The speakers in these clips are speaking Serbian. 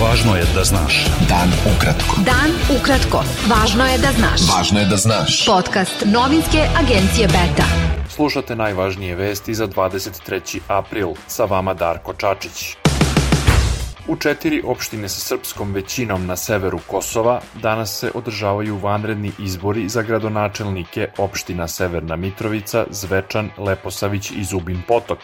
Važno je da znaš. Dan ukratko. Dan ukratko. Važno je da znaš. Važno je da znaš. Podcast novinske agencije Beta. Slušate najvažnije vesti za 23. april. Sa vama Darko Čačić. U četiri opštine sa srpskom većinom na severu Kosova danas se održavaju vanredni izbori za gradonačelnike opština Severna Mitrovica, Zvečan, Leposavić i Zubin Potok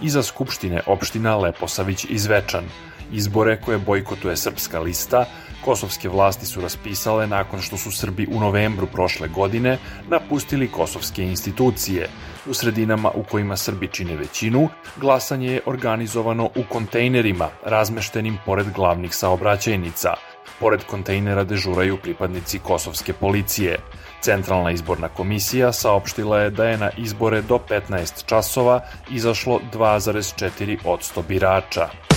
i za skupštine opština Leposavić i Zvečan. Izbore koje bojkotuje srpska lista, kosovske vlasti su raspisale nakon što su Srbi u novembru prošle godine napustili kosovske institucije. U sredinama u kojima Srbi čine većinu, glasanje je organizovano u kontejnerima razmeštenim pored glavnih saobraćajnica. Pored kontejnera dežuraju pripadnici kosovske policije. Centralna izborna komisija saopštila je da je na izbore do 15 časova izašlo 2,4 odsto birača.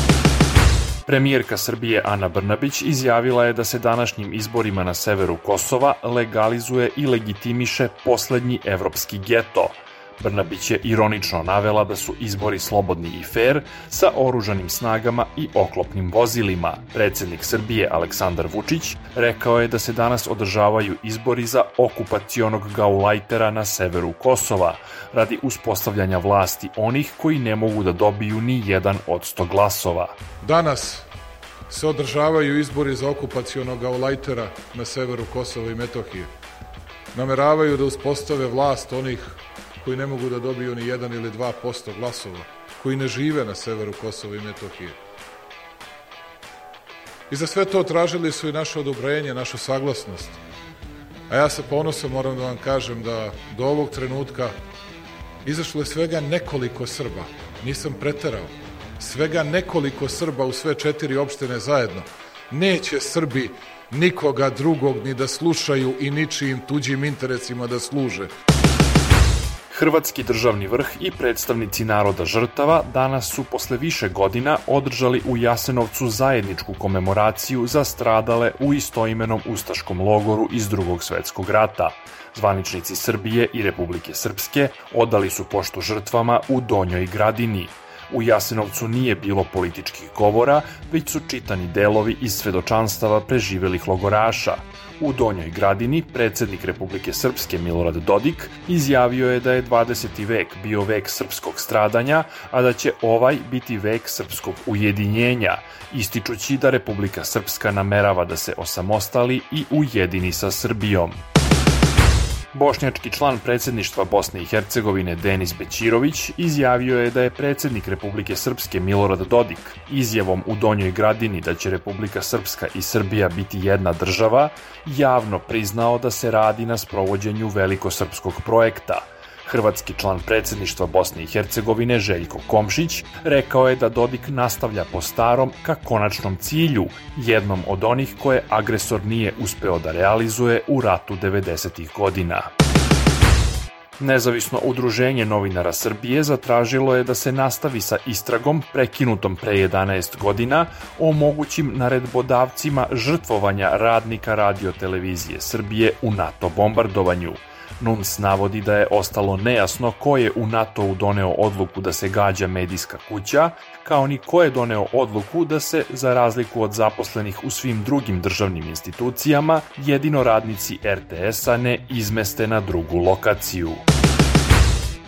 Premijerka Srbije Ana Brnabić izjavila je da se današnjim izborima na severu Kosova legalizuje i legitimiše poslednji evropski geto. Brnabić je ironično navela da su izbori slobodni i fair sa oružanim snagama i oklopnim vozilima. Predsednik Srbije Aleksandar Vučić rekao je da se danas održavaju izbori za okupacionog gaulajtera na severu Kosova radi uspostavljanja vlasti onih koji ne mogu da dobiju ni jedan od sto glasova. Danas se održavaju izbori za okupacionog gaulajtera na severu Kosova i Metohije. Nameravaju da uspostave vlast onih koji ne mogu da dobiju ni 1 ili 2% glasova, koji ne žive na severu Kosova i Metohije. I za sve to tražili su i naše odobrenje, našu saglasnost. A ja sa ponosom moram da vam kažem da do ovog trenutka izašlo je svega nekoliko Srba. Nisam preterao. Svega nekoliko Srba u sve četiri opštine zajedno. Neće Srbi nikoga drugog ni da slušaju i ničijim tuđim interesima da služe. Hrvatski državni vrh i predstavnici naroda žrtava danas su posle više godina održali u Jasenovcu zajedničku komemoraciju za stradale u istoimenom ustaškom logoru iz drugog svetskog rata. Zvaničnici Srbije i Republike Srpske odali su poštu žrtvama u Donjoj Gradini. U Jasenovcu nije bilo političkih govora, već su čitani delovi iz svedočanstava preživelih logoraša. U Donjoj Gradini predsednik Republike Srpske Milorad Dodik izjavio je da je 20. vek bio vek srpskog stradanja, a da će ovaj biti vek srpskog ujedinjenja, ističući da Republika Srpska namerava da se osamostali i ujedini sa Srbijom. Bošnjački član predsedništva Bosne i Hercegovine Denis Bećirović izjavio je da je predsednik Republike Srpske Milorad Dodik izjavom u Donjoj Gradini da će Republika Srpska i Srbija biti jedna država javno priznao da se radi na sprovođenju velikosrpskog projekta – Hrvatski član predsedništva Bosne i Hercegovine Željko Komšić rekao je da Dodik nastavlja po starom ka konačnom cilju, jednom od onih koje agresor nije uspeo da realizuje u ratu 90. godina. Nezavisno udruženje novinara Srbije zatražilo je da se nastavi sa istragom prekinutom pre 11 godina o mogućim naredbodavcima žrtvovanja radnika radiotelevizije Srbije u NATO bombardovanju. NUNS navodi da je ostalo nejasno ko je u NATO-u doneo odluku da se gađa medijska kuća, kao ni ko je doneo odluku da se, za razliku od zaposlenih u svim drugim državnim institucijama, jedino radnici RTS-a ne izmeste na drugu lokaciju.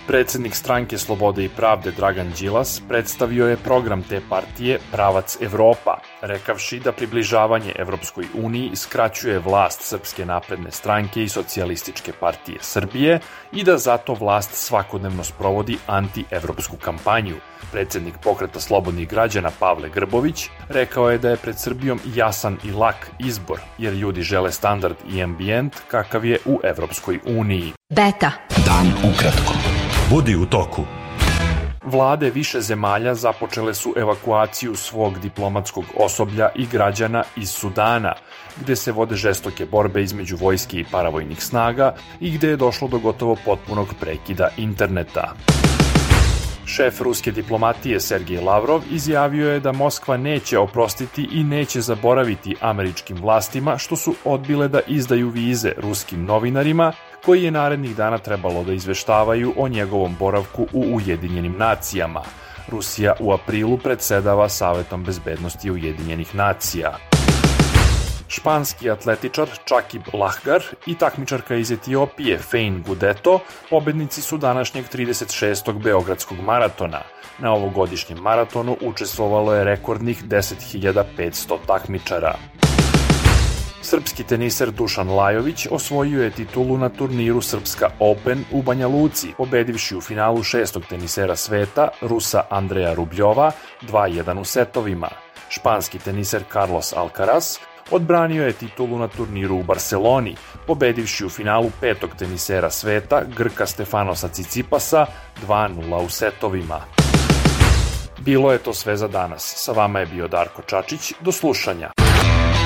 Predsednik stranke Slobode i pravde Dragan Đilas predstavio je program te partije Pravac Evropa, rekavši da približavanje Evropskoj uniji skraćuje vlast Srpske napredne stranke i Socijalističke partije Srbije i da zato vlast svakodnevno sprovodi anti-evropsku kampanju. Predsednik pokreta slobodnih građana Pavle Grbović rekao je da je pred Srbijom jasan i lak izbor, jer ljudi žele standard i ambijent kakav je u Evropskoj uniji. Beta. Dan ukratko. Budi u toku. Vlade više zemalja započele su evakuaciju svog diplomatskog osoblja i građana iz Sudana, gde se vode žestoke borbe između vojske i paravojnih snaga i gde je došlo do gotovo potpunog prekida interneta. Šef ruske diplomatije Sergej Lavrov izjavio je da Moskva neće oprostiti i neće zaboraviti američkim vlastima što su odbile da izdaju vize ruskim novinarima koji je narednih dana trebalo da izveštavaju o njegovom boravku u Ujedinjenim nacijama. Rusija u aprilu predsedava Savetom bezbednosti Ujedinjenih nacija. Španski atletičar Čakib Lahgar i takmičarka iz Etiopije Fein Gudeto pobednici su današnjeg 36. Beogradskog maratona. Na ovogodišnjem maratonu učestvovalo je rekordnih 10.500 takmičara. Srpski teniser Dušan Lajović osvojio je titulu na turniru Srpska Open u Banja Luci, pobedivši u finalu šestog tenisera sveta, Rusa Andreja Rubljova, 2-1 u setovima. Španski teniser Carlos Alcaraz odbranio je titulu na turniru u Barceloni, pobedivši u finalu petog tenisera sveta, Grka Stefanosa Cicipasa, 2-0 u setovima. Bilo je to sve za danas. Sa vama je bio Darko Čačić. Do slušanja.